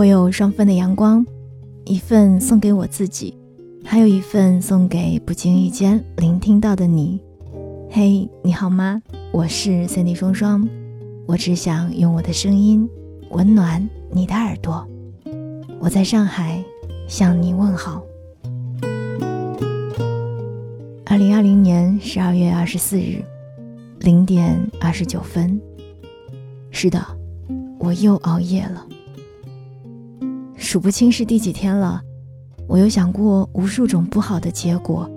我有双份的阳光，一份送给我自己，还有一份送给不经意间聆听到的你。嘿，你好吗？我是 Cindy 双双，我只想用我的声音温暖你的耳朵。我在上海向你问好。二零二零年十二月二十四日零点二十九分。是的，我又熬夜了。数不清是第几天了，我有想过无数种不好的结果，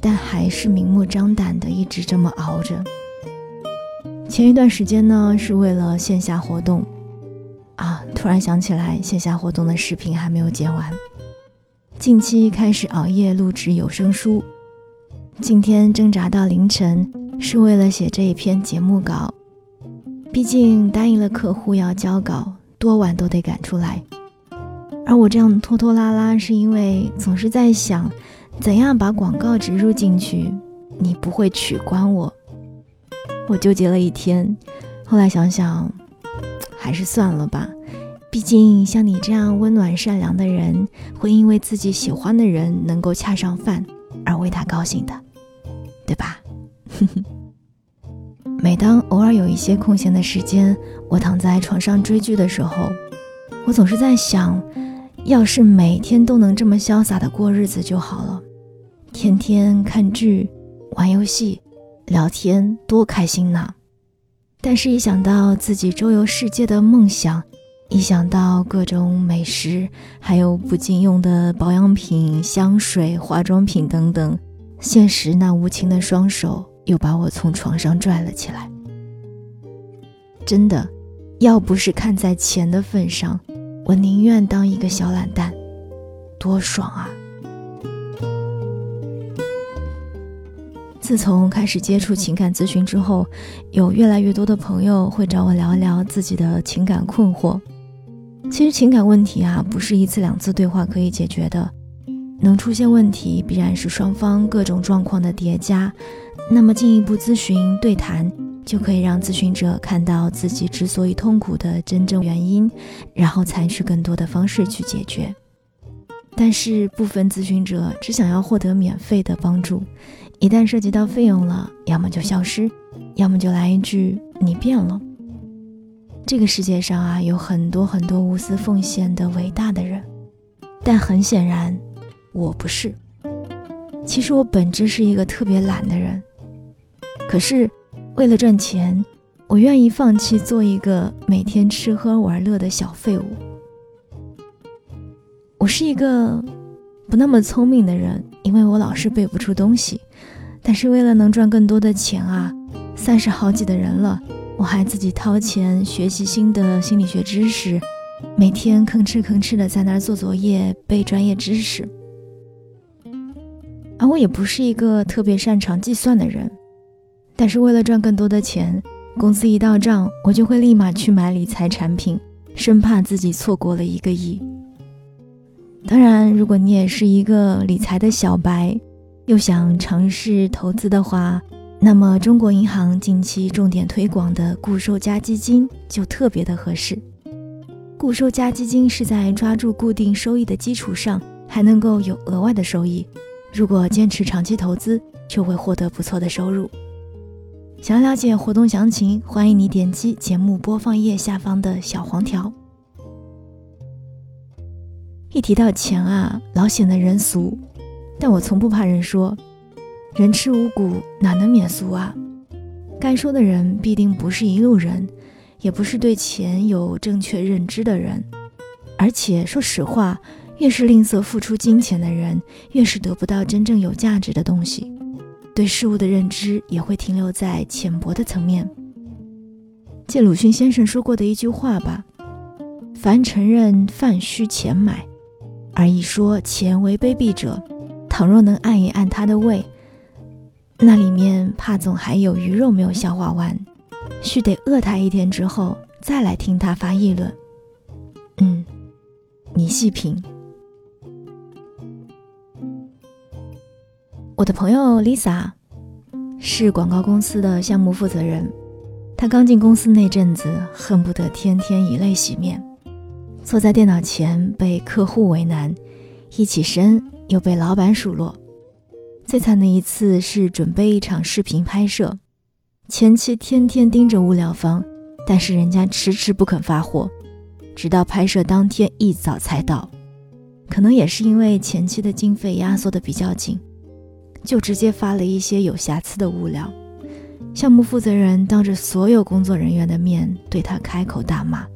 但还是明目张胆的一直这么熬着。前一段时间呢，是为了线下活动，啊，突然想起来线下活动的视频还没有剪完。近期开始熬夜录制有声书，今天挣扎到凌晨，是为了写这一篇节目稿。毕竟答应了客户要交稿，多晚都得赶出来。而我这样拖拖拉拉，是因为总是在想，怎样把广告植入进去，你不会取关我。我纠结了一天，后来想想，还是算了吧。毕竟像你这样温暖善良的人，会因为自己喜欢的人能够恰上饭而为他高兴的，对吧？每当偶尔有一些空闲的时间，我躺在床上追剧的时候，我总是在想，要是每天都能这么潇洒的过日子就好了，天天看剧、玩游戏、聊天，多开心呐！但是，一想到自己周游世界的梦想，一想到各种美食，还有不禁用的保养品、香水、化妆品等等，现实那无情的双手。又把我从床上拽了起来。真的，要不是看在钱的份上，我宁愿当一个小懒蛋，多爽啊！自从开始接触情感咨询之后，有越来越多的朋友会找我聊一聊自己的情感困惑。其实情感问题啊，不是一次两次对话可以解决的。能出现问题，必然是双方各种状况的叠加。那么进一步咨询对谈，就可以让咨询者看到自己之所以痛苦的真正原因，然后采取更多的方式去解决。但是部分咨询者只想要获得免费的帮助，一旦涉及到费用了，要么就消失，要么就来一句“你变了”。这个世界上啊，有很多很多无私奉献的伟大的人，但很显然。我不是，其实我本质是一个特别懒的人，可是为了赚钱，我愿意放弃做一个每天吃喝玩乐的小废物。我是一个不那么聪明的人，因为我老是背不出东西，但是为了能赚更多的钱啊，三十好几的人了，我还自己掏钱学习新的心理学知识，每天吭哧吭哧的在那儿做作业背专业知识。而我也不是一个特别擅长计算的人，但是为了赚更多的钱，工资一到账，我就会立马去买理财产品，生怕自己错过了一个亿。当然，如果你也是一个理财的小白，又想尝试投资的话，那么中国银行近期重点推广的固收加基金就特别的合适。固收加基金是在抓住固定收益的基础上，还能够有额外的收益。如果坚持长期投资，就会获得不错的收入。想要了解活动详情，欢迎你点击节目播放页下方的小黄条。一提到钱啊，老显得人俗，但我从不怕人说，人吃五谷哪能免俗啊？该说的人必定不是一路人，也不是对钱有正确认知的人，而且说实话。越是吝啬付出金钱的人，越是得不到真正有价值的东西，对事物的认知也会停留在浅薄的层面。借鲁迅先生说过的一句话吧：“凡承认饭需钱买，而一说钱为卑鄙者，倘若能按一按他的胃，那里面怕总还有鱼肉没有消化完，须得饿他一天之后再来听他发议论。”嗯，你细品。我的朋友 Lisa 是广告公司的项目负责人。她刚进公司那阵子，恨不得天天以泪洗面，坐在电脑前被客户为难，一起身又被老板数落。最惨的一次是准备一场视频拍摄，前期天天盯着物料方，但是人家迟迟不肯发货，直到拍摄当天一早才到。可能也是因为前期的经费压缩的比较紧，就直接发了一些有瑕疵的物料。项目负责人当着所有工作人员的面对他开口大骂，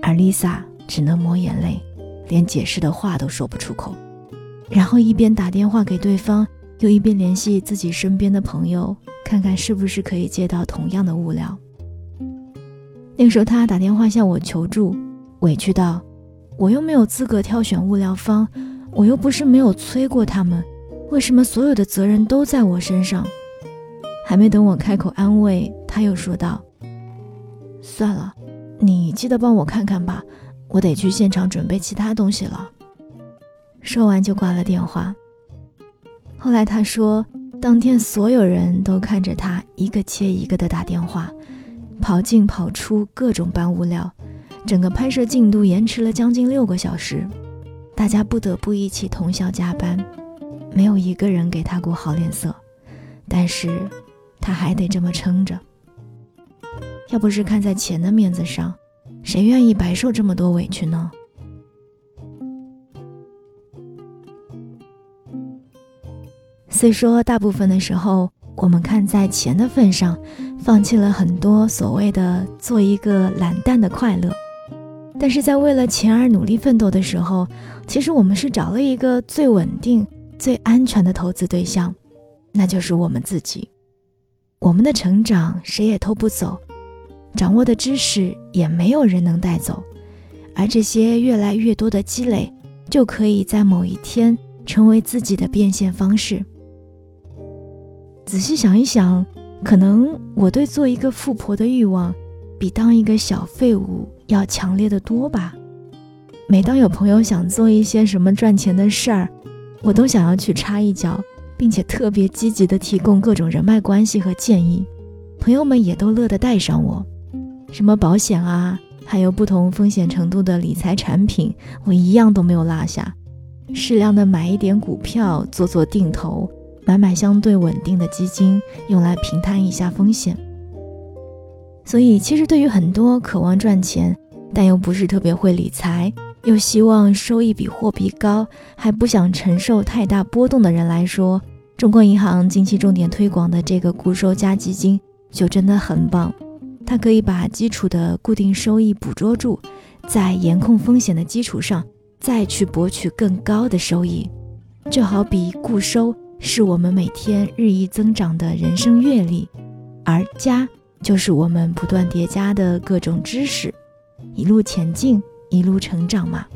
而 Lisa 只能抹眼泪，连解释的话都说不出口。然后一边打电话给对方，又一边联系自己身边的朋友，看看是不是可以借到同样的物料。那个时候他打电话向我求助，委屈道。我又没有资格挑选物料方，我又不是没有催过他们，为什么所有的责任都在我身上？还没等我开口安慰，他又说道：“算了，你记得帮我看看吧，我得去现场准备其他东西了。”说完就挂了电话。后来他说，当天所有人都看着他一个接一个的打电话，跑进跑出，各种搬物料。整个拍摄进度延迟了将近六个小时，大家不得不一起通宵加班，没有一个人给他过好脸色，但是他还得这么撑着。要不是看在钱的面子上，谁愿意白受这么多委屈呢？虽说大部分的时候，我们看在钱的份上，放弃了很多所谓的做一个懒蛋的快乐。但是在为了钱而努力奋斗的时候，其实我们是找了一个最稳定、最安全的投资对象，那就是我们自己。我们的成长谁也偷不走，掌握的知识也没有人能带走，而这些越来越多的积累，就可以在某一天成为自己的变现方式。仔细想一想，可能我对做一个富婆的欲望，比当一个小废物。要强烈的多吧。每当有朋友想做一些什么赚钱的事儿，我都想要去插一脚，并且特别积极地提供各种人脉关系和建议。朋友们也都乐得带上我，什么保险啊，还有不同风险程度的理财产品，我一样都没有落下。适量的买一点股票，做做定投，买买相对稳定的基金，用来平摊一下风险。所以，其实对于很多渴望赚钱，但又不是特别会理财，又希望收益比货币高，还不想承受太大波动的人来说，中国银行近期重点推广的这个固收加基金就真的很棒。它可以把基础的固定收益捕捉住，在严控风险的基础上，再去博取更高的收益。就好比固收是我们每天日益增长的人生阅历，而加。就是我们不断叠加的各种知识，一路前进，一路成长嘛。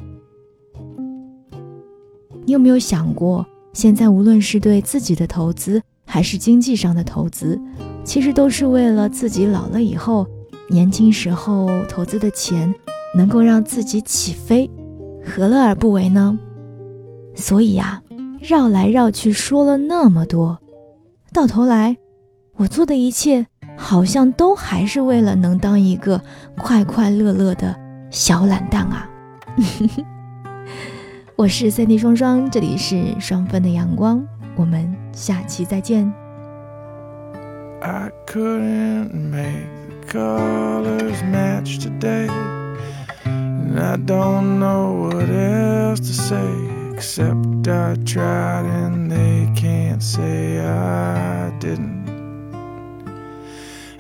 你有没有想过，现在无论是对自己的投资，还是经济上的投资，其实都是为了自己老了以后，年轻时候投资的钱能够让自己起飞，何乐而不为呢？所以呀，绕来绕去说了那么多，到头来，我做的一切。好像都还是为了能当一个快快乐乐的小懒蛋啊！我是三 D 双双，这里是双份的阳光，我们下期再见。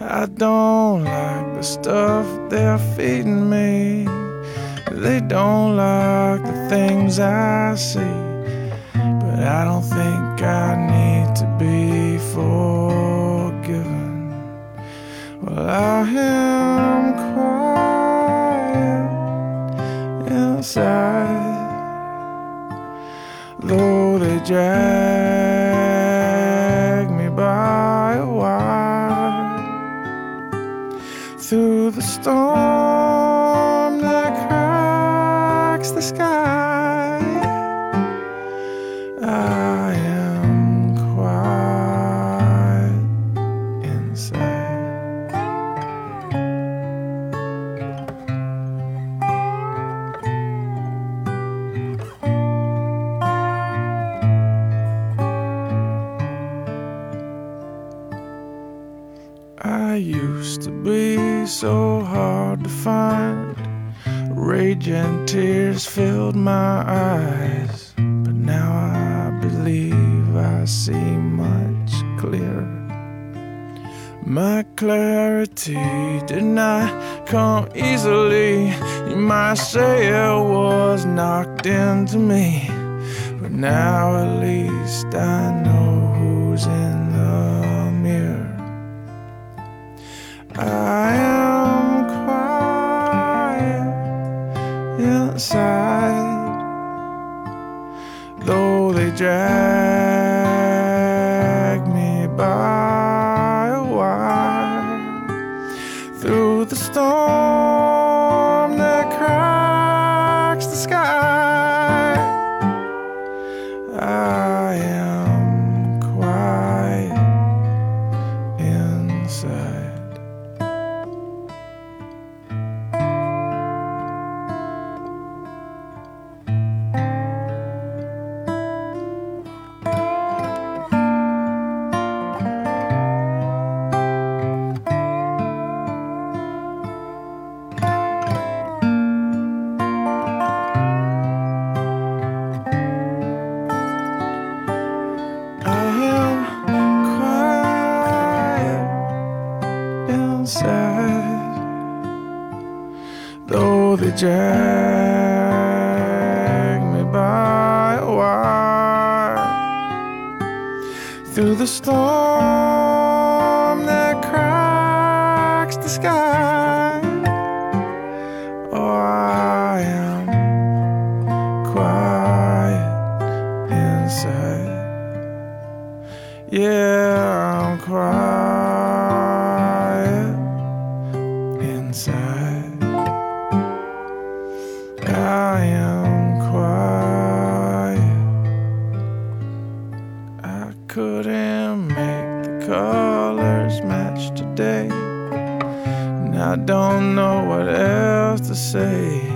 I don't like the stuff they're feeding me. They don't like the things I see. But I don't think I need to be forgiven. Well, I am quiet inside. Though they drag storm tears filled my eyes, but now I believe I see much clearer. My clarity did not come easily. You might say it was knocked into me, but now at least I know who's in the mirror. I am drive. The storm that cracks the sky. Oh, I am quiet inside. Yeah, I'm quiet inside. I am quiet. I couldn't colors match today. And I don't know what else to say.